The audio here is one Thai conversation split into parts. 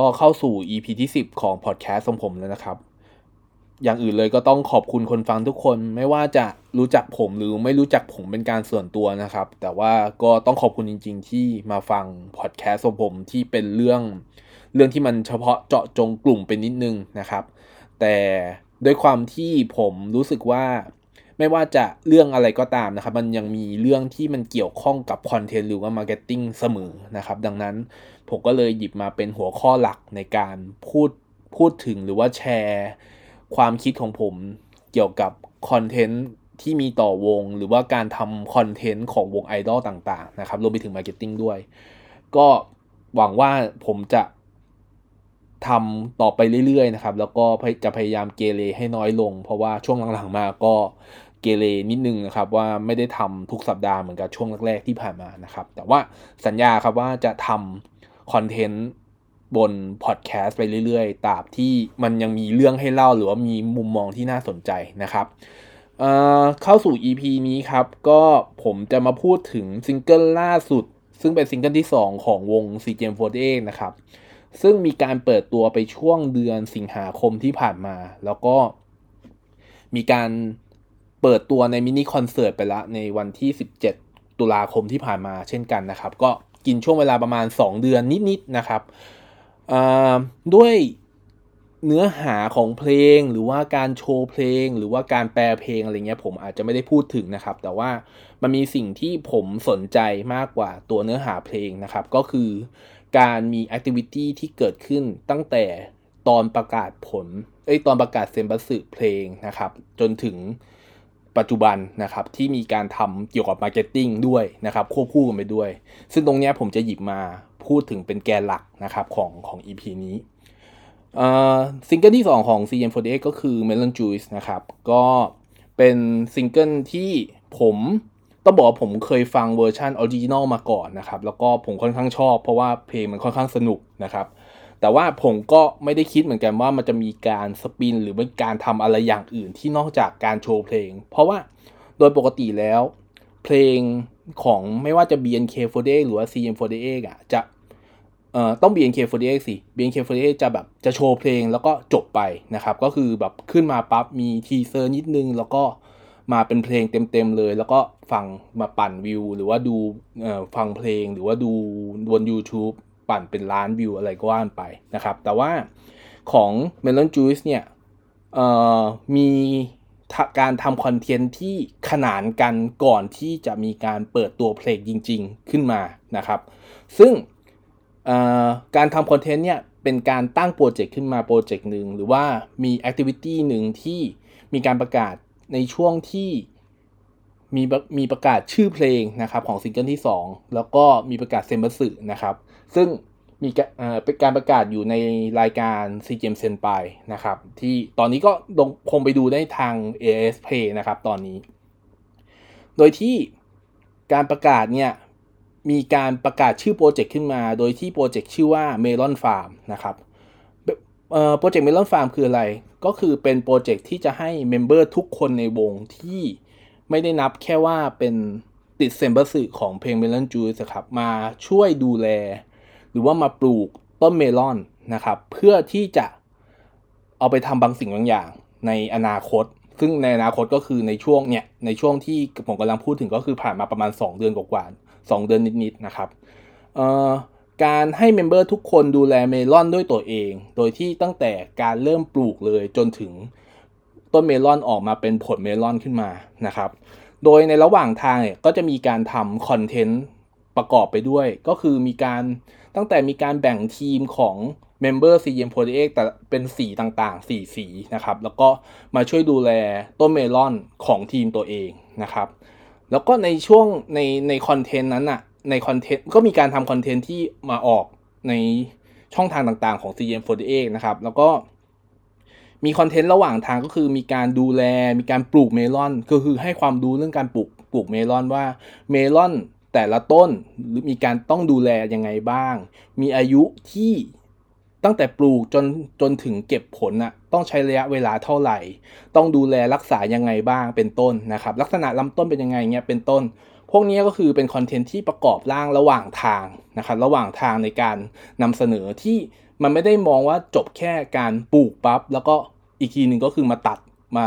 ก็เข้าสู่ EP ที่ 10 ของพอดแคสต์ของผมแล้วนะครับ ก่อนอื่นเลยก็ต้องขอบคุณคนฟังทุกคนไม่ว่าจะรู้จักผมหรือไม่รู้จักผมเป็นการส่วนตัวนะครับ แต่ว่าก็ต้องขอบคุณจริง ๆ ที่มาฟังพอดแคสต์ของผมที่เป็นเรื่องเรื่องที่มันเฉพาะเจาะจงกลุ่มเป็นนิดนึงนะครับ แต่ด้วยความที่ผมรู้สึกว่า ไม่ว่าจะเรื่องอะไรก็ตามนะครับ มันยังมีเรื่องที่มันเกี่ยวข้องกับคอนเทนต์หรือว่า marketing เสมอนะครับ ดังนั้นผมก็เลยหยิบมาเป็นหัวข้อหลักในการพูดพูดถึงหรือว่าแชร์ความคิดของผมเกี่ยวกับคอนเทนต์ที่มีต่อวง หรือว่าการทำคอนเทนต์ของวงไอดอลต่าง ๆ นะครับรวมไปถึง marketing ด้วย ก็หวังว่าผมจะทำต่อไปเรื่อยๆนะครับ แล้วก็จะพยายามเกเรให้น้อยลง เพราะว่าช่วงหลังๆมาก็ เกเรนิดนึงนะครับว่าไม่ได้ทำทุกสัปดาห์เหมือนกับช่วงแรกๆที่ผ่านมานะครับ แต่ว่าสัญญาครับว่าจะทำคอนเทนต์บนพอดแคสต์ไปเรื่อยๆ ตราบที่มันยังมีเรื่องให้เล่าหรือว่ามีมุมมองที่น่าสนใจนะครับเข้าสู่ EP นี้ครับ ก็ผมจะมาพูดถึงซิงเกิลล่าสุด ซึ่งเป็นซิงเกิลที่ 2 ของวง CGM48 นะครับ ซึ่งมีการเปิดตัวไปช่วงเดือนสิงหาคมที่ผ่านมา แล้วก็มีการ เปิดตัวในมินิคอนเสิร์ตไปแล้วในวันที่ 17 ตุลาคมที่ผ่านมาเช่นกันนะครับ ก็กินช่วงเวลาประมาณ 2 เดือนนิดๆนะครับด้วยเนื้อหาของเพลงหรือว่าการโชว์เพลง หรือว่าการแปลเพลงอะไรเงี้ยผมอาจจะไม่ได้พูดถึงนะครับ แต่ว่ามันมีสิ่งที่ผมสนใจมากกว่าตัวเนื้อหาเพลงนะครับ ก็คือการมีแอคทิวิตี้ที่เกิดขึ้นตั้งแต่ตอนประกาศผลเอ้ยตอนประกาศเซมบัสึเพลงนะครับ จนถึง ปัจจุบันนะครับที่มีการทำเกี่ยวกับ marketing ด้วยนะครับควบคู่กันไปด้วย ซึ่งตรงนี้ผมจะหยิบมาพูดถึงเป็นแกนหลักนะครับของของ EP นี้ซิงเกิลที่ 2 ของ CM48 ก็คือ Melon Juice นะครับ ก็เป็นซิงเกิลที่ผมต้องบอกว่าผมเคยฟังเวอร์ชัน original มาก่อนนะครับ แล้วก็ผมค่อนข้างชอบเพราะว่าเพลงมันค่อนข้างสนุกนะครับ แต่ว่าผมก็ไม่ได้คิดเหมือนกันว่ามันจะมีการ spin หรือเป็นการทำอะไรอย่างอื่นที่นอกจากการโชว์เพลง เพราะว่าโดยปกติแล้ว เพลงของไม่ว่าจะ BNK48 หรือว่า CGM48 อะจะเอ่อต้อง BNK48 สิ BNK48 จะแบบจะโชว์เพลงแล้วก็จบไปนะครับ ก็คือแบบขึ้นมาปั๊บมี teaser นิดนึง แล้วก็มาเป็นเพลงเต็มๆเลย แล้วก็ฟังมาปั่นวิว หรือว่าดูเอ่อฟังเพลงหรือว่าดูบน YouTube ปั่นเป็นล้านวิวอะไรก็ว่ากันไปนะครับ แต่ว่าของ Melon Juice เนี่ยมีการทำคอนเทนต์ที่ขนานกันก่อนที่จะมีการเปิดตัวเพลงจริง ๆ ขึ้นมานะครับ ซึ่งการทำคอนเทนต์เนี่ยเป็นการตั้งโปรเจกต์ขึ้นมาโปรเจกต์หนึ่งหรือว่ามี activity หนึ่งที่มีการประกาศในช่วงที่ มีมีประกาศชื่อเพลงนะครับของซิงเกิลที่ 2 แล้วก็มีประกาศเซ็มบัตสึนะครับ ซึ่งมีเป็นการประกาศอยู่ในรายการ c g m เซนไปนะครับ ที่ตอนนี้ก็คงไปดูได้ทาง AIS Play นะครับตอนนี้ โดยที่การประกาศเนี่ยมีการประกาศชื่อโปรเจกต์ขึ้นมา โดยที่โปรเจกต์ชื่อว่า Melon Farm นะครับโปรเจกต์ Melon Farm คืออะไร ก็คือเป็นโปรเจกต์ที่จะให้ member ทุกคนในวงที่ ไม่ได้นับแค่ว่าเป็นติดเซมเบอร์สือของเพลง Melon Juice ครับมาช่วยดูแล หรือว่ามาปลูกต้นเมลอนนะครับ เพื่อที่จะเอาไปทำบางสิ่งบางอย่างในอนาคต ซึ่งในอนาคตก็คือในช่วงเนี่ยในช่วงที่ผมกำลังพูดถึงก็คือผ่านมาประมาณ 2 เดือนกว่า2เดือนนิดๆนะครับการให้ member ทุกคนดูแลเมลอนด้วยตัวเอง โดยที่ตั้งแต่การเริ่มปลูกเลยจนถึง ต้นเมลอนออกมาเป็นผลเมลอนขึ้นมานะครับ โดยในระหว่างทางเนี่ยก็จะมีการทำคอนเทนต์ประกอบไปด้วย ก็คือมีการตั้งแต่มีการแบ่งทีมของเมมเบอร์ CGM48 แต่เป็นสีต่างๆ4สีนะครับ แล้วก็มาช่วยดูแลต้นเมลอนของทีมตัวเองนะครับ แล้วก็ในช่วงในในคอนเทนต์นั้นอะในคอนเทนต์ก็มีการทำคอนเทนต์ที่มาออกในช่องทางต่างๆของ CM48 นะครับ แล้วก็ มีคอนเทนต์ระหว่างทางก็คือมีการดูแลมีการปลูกเมลอนก็คือให้ความรู้เรื่องการปลูกปลูกเมลอนว่าเมลอนแต่ละต้นหรือมีการต้องดูแลยังไงบ้าง มีอายุที่ตั้งแต่ปลูกจนจนถึงเก็บผลอะต้องใช้ระยะเวลาเท่าไหร่ ต้องดูแลรักษายังไงบ้างเป็นต้นนะครับ ลักษณะลำต้นเป็นยังไงเงี้ยเป็นต้น พวกนี้ก็คือเป็นคอนเทนต์ที่ประกอบร่างระหว่างทางนะครับ ระหว่างทางในการนำเสนอที่ มันไม่ได้มองว่าจบแค่การปลูกปั๊บแล้วก็อีกทีหนึ่งก็คือมาตัดมา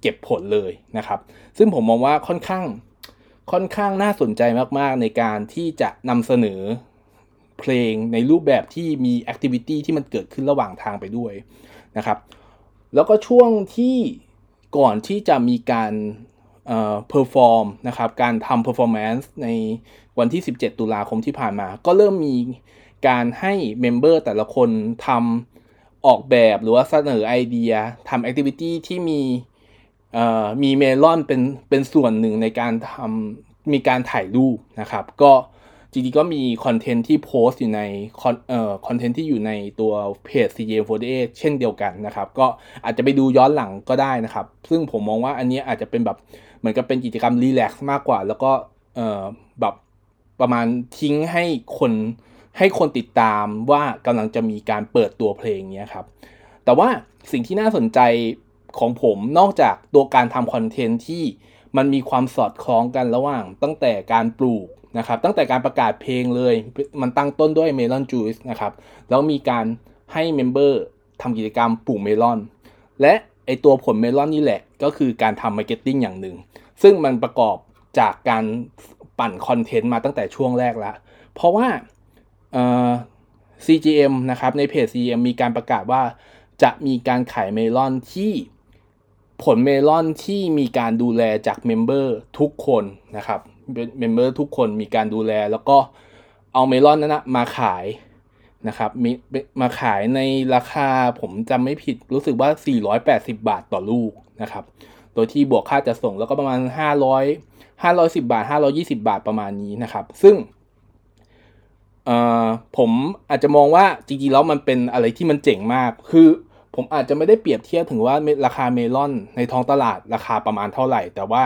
เก็บผลเลยนะครับ ซึ่งผมมองว่าค่อนข้างค่อนข้างน่าสนใจมากๆ ในการที่จะนำเสนอเพลงในรูปแบบที่มี activity ที่มันเกิดขึ้นระหว่างทางไปด้วยนะครับ แล้วก็ช่วงที่ก่อนที่จะมีการเอ่อ perform นะครับ การทำ performance ในวันที่ 17 ตุลาคมที่ผ่านมา ก็เริ่มมี การให้ member แต่ละคนทำออกแบบหรือว่าเสนอไอเดียทำ activity ที่มีมีเมลอนเป็นเป็นส่วนหนึ่งในการทำมีการถ่ายรูปนะครับ ก็จริงๆก็มีคอนเทนต์ที่โพสต์อยู่ในคอนเอ่อคอนเทนต์ที่อยู่ในตัวเพจ CGM48 เช่นเดียวกันนะครับ ก็อาจจะไปดูย้อนหลังก็ได้นะครับ ซึ่งผมมองว่าอันนี้อาจจะเป็นแบบเหมือนกับเป็นกิจกรรม relax มากกว่า แล้วก็เอ่อแบบประมาณทิ้งให้คน ให้คนติดตามว่ากำลังจะมีการเปิดตัวเพลงนี้ครับ แต่ว่าสิ่งที่น่าสนใจของผมนอกจากตัวการทำคอนเทนต์ที่มันมีความสอดคล้องกันระหว่างตั้งแต่การปลูกนะครับ ตั้งแต่การประกาศเพลงเลย มันตั้งต้นด้วย Melon Juice นะครับ แล้วมีการให้ member ทำกิจกรรมปลูกเมลอน และไอตัวผลเมลอนนี่แหละ ก็คือการทำ marketing อย่างหนึ่ง ซึ่งมันประกอบจากการปั่นคอนเทนต์มาตั้งแต่ช่วงแรกแล้วเพราะว่า CGM นะครับในเพจ CGM มีการประกาศว่าจะมีการขายเมลอนที่ผลเมลอนที่มีการดูแลจาก member ทุกคนนะครับ member ทุกคนมีการดูแลแล้วก็เอาเมลอนนั้นนะมาขายนะครับมีมาขายในราคาผมจำไม่ผิดรู้สึกว่า 480 บาทต่อลูกนะครับ โดยที่บวกค่าจะส่งแล้วก็ประมาณ 500 510 บาท 520 บาทประมาณนี้นะครับ ซึ่ง ผมอาจจะมองว่าจริงๆแล้วมันเป็นอะไรที่มันเจ๋งมาก คือผมอาจจะไม่ได้เปรียบเทียบถึงว่าราคาเมลอนในท้องตลาดราคาประมาณเท่าไหร่ แต่ว่า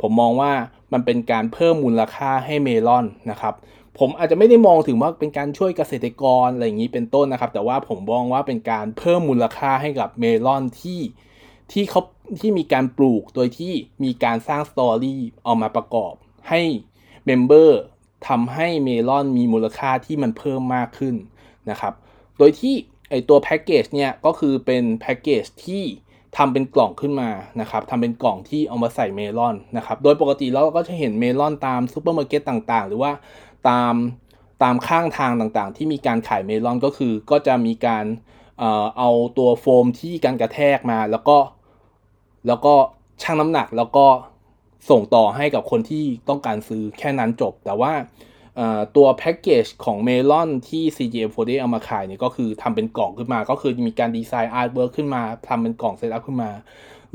ผมมองว่ามันเป็นการเพิ่มมูลค่าให้เมลอนนะครับ ผมอาจจะไม่ได้มองถึงว่าเป็นการช่วยเกษตรกรอะไรอย่างนี้เป็นต้นนะครับ แต่ว่าผมมองว่าเป็นการเพิ่มมูลค่าให้กับเมลอนที่ที่เขาที่มีการปลูกโดยที่มีการสร้าง story เอามาประกอบให้ member ทำให้เมลอนมีมูลค่าที่มันเพิ่มมากขึ้นนะครับ โดยที่ไอตัวแพ็กเกจเนี่ยก็คือเป็นแพ็กเกจที่ทำเป็นกล่องขึ้นมานะครับทำเป็นกล่องที่เอามาใส่เมลอนนะครับ โดยปกติเราก็จะเห็นเมลอนตามซูเปอร์มาร์เก็ตต่างๆ หรือว่าตามตามข้างทางต่างๆ ที่มีการขายเมลอนก็คือก็จะมีการเออเอาตัวโฟมที่กันกระแทกมาแล้วก็แล้วก็ชั่งน้ำหนักแล้วก็ ส่งต่อให้กับคนที่ต้องการซื้อแค่นั้นจบ แต่ว่าตัวแพ็กเกจของเมลอนที่ CGM48 เอามาขายเนี่ยก็คือทำเป็นกล่องขึ้นมา ก็คือมีการดีไซน์ artwork ขึ้นมาทำเป็นกล่อง set up ขึ้นมา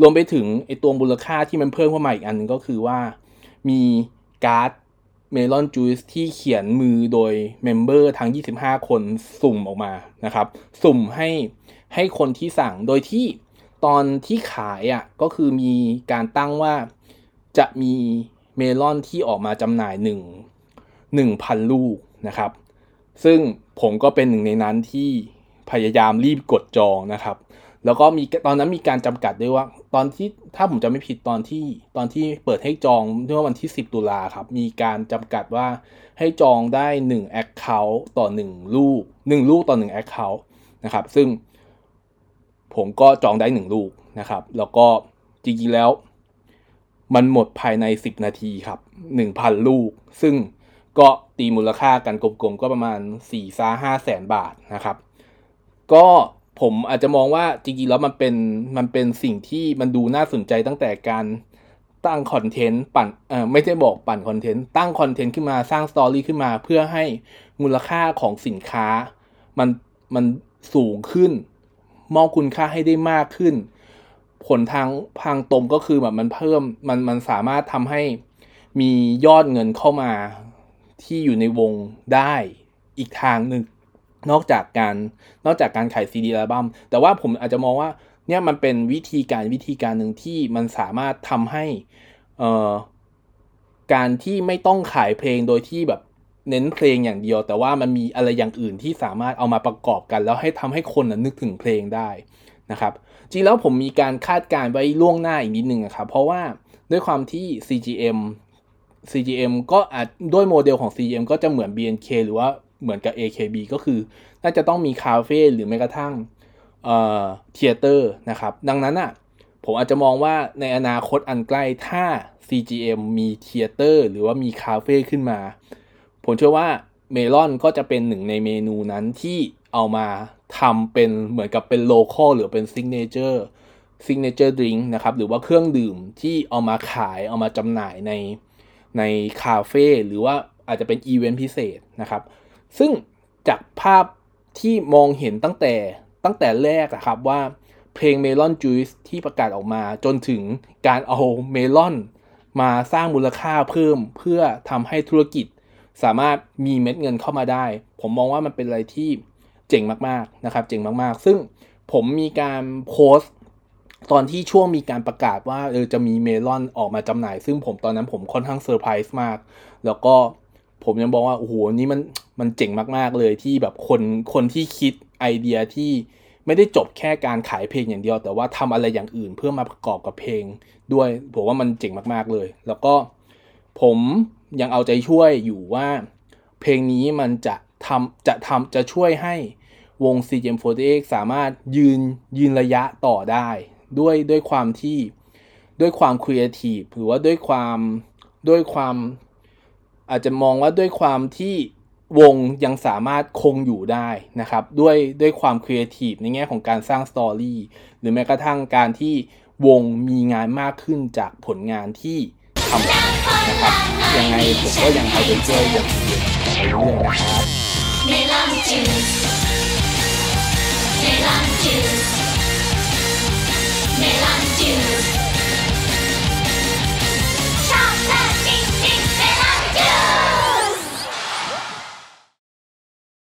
รวมไปถึงไอตัวมูลค่าที่มันเพิ่มเข้ามาอีกอันนึงก็คือว่ามีการ์ด Melon Juice ที่เขียนมือโดย member ทั้ง 25 คนสุ่มออกมานะครับ สุ่มให้ให้คนที่สั่งโดยที่ตอนที่ขายอะก็คือมีการตั้งว่า จะมีเมลอนที่ออกมาจำหน่ายหนึ่ง1,000 ลูกนะครับ ซึ่งผมก็เป็นหนึ่งในนั้นที่พยายามรีบกดจองนะครับ แล้วก็มีตอนนั้นมีการจำกัดด้วยว่า ตอนที่ถ้าผมจะไม่ผิดตอนที่ตอนที่เปิดให้จองเมื่อวันที่ 10 ตุลาครับ มีการจำกัดว่าให้จองได้1 Account ต่อ 1 ลูก 1 ลูกต่อ 1 Account นะครับ ซึ่งผมก็จองได้ 1 ลูกนะครับ แล้วก็จริงๆแล้ว มันหมดภายใน 10 นาทีครับ 1,000 ลูก ซึ่งก็ตีมูลค่ากันกลมๆ ก็ประมาณ4ี่ซ่าห้าแสนบาทนะครับ ก็ผมอาจจะมองว่าจริงๆแล้วมันเป็นมันเป็นสิ่งที่มันดูน่าสนใจตั้งแต่การตั้ง content ปั่นเอ่อไม่ใช่บอกปั่น content ตั้ง content ขึ้นมาสร้าง story ขึ้นมา เพื่อให้มูลค่าของสินค้า มันมันสูงขึ้น มองคุณค่าให้ได้มากขึ้น ผลทางทางตรงก็คือแบบมันเพิ่มมันมันสามารถทำให้มียอดเงินเข้ามาที่อยู่ในวงได้อีกทางหนึ่งนอกจากการนอกจากการขายซีดีอัลบั้มแต่ว่าผมอาจจะมองว่าเนี่ยมันเป็นวิธีการวิธีการหนึ่งที่มันสามารถทำให้เอ่อการที่ไม่ต้องขายเพลงโดยที่แบบเน้นเพลงอย่างเดียว แต่ว่ามันมีอะไรอย่างอื่นที่สามารถเอามาประกอบกัน แล้วให้ทำให้คนนึกถึงเพลงได้นะครับ จริงแล้วผมมีการคาดการไว้ล่วงหน้าอีกนิดนึงครับ เพราะว่าด้วยความที่ CGM CGM ก็อาจด้วยโมเดลของ CGM ก็จะเหมือน BNK หรือว่าเหมือนกับ AKB ก็คือ น่าจะต้องมีคาเฟ่หรือแม้กระทั่งเอ่อ theater นะครับ ดังนั้นอะผมอาจจะมองว่าในอนาคตอันใกล้ถ้า CGM มี theater หรือว่ามีคาเฟ่ขึ้นมา ผมเชื่อว่าเมลอนก็จะเป็นหนึ่งในเมนูนั้นที่ เอามาทำเป็นเหมือนกับเป็น local หรือเป็น signature signature drink นะครับ หรือว่าเครื่องดื่มที่เอามาขายเอามาจำหน่ายในในคาเฟ่หรือว่าอาจจะเป็นอีเวนต์พิเศษนะครับ ซึ่งจากภาพที่มองเห็นตั้งแต่ตั้งแต่แรกอะครับว่าเพลง Melon Juice ที่ประกาศออกมาจนถึงการเอาเมลอนมาสร้างมูลค่าเพิ่มเพื่อทำให้ธุรกิจสามารถมีเม็ดเงินเข้ามาได้ ผมมองว่ามันเป็นอะไรที่ เจ๋งมากๆนะครับ เจ๋งมากๆ ซึ่งผมมีการโพสต์ตอนที่ช่วงมีการประกาศว่าเออจะมีเมลอนออกมาจำหน่าย ซึ่งผมตอนนั้นผมค่อนข้างเซอร์ไพรส์มาก แล้วก็ผมยังบอกว่าโอ้โหนี่มันมันเจ๋งมากๆเลยที่แบบคนคนที่คิดไอเดียที่ไม่ได้จบแค่การขายเพลงอย่างเดียว แต่ว่าทำอะไรอย่างอื่นเพื่อมาประกอบกับเพลงด้วยผมว่ามันเจ๋งมากๆเลย แล้วก็ผมยังเอาใจช่วยอยู่ว่า เพลงนี้มันจะ ทำจะทำจะช่วยให้วง CGM48 สามารถยืนยืนระยะต่อได้ ด้วยด้วยความที่ด้วยความครีเอทีฟหรือว่าด้วยความด้วยความอาจจะมองว่าด้วยความที่วงยังสามารถคงอยู่ได้นะครับ ด้วยด้วยความครีเอทีฟในแง่ของการสร้าง story หรือแม้กระทั่งการที่วงมีงานมากขึ้นจากผลงานที่ทำนะครับยังไงผมก็ยังเอาใจช่วยอย่างเดียวต่อไปเรื่อ melon juice. Melon juice. Melon juice.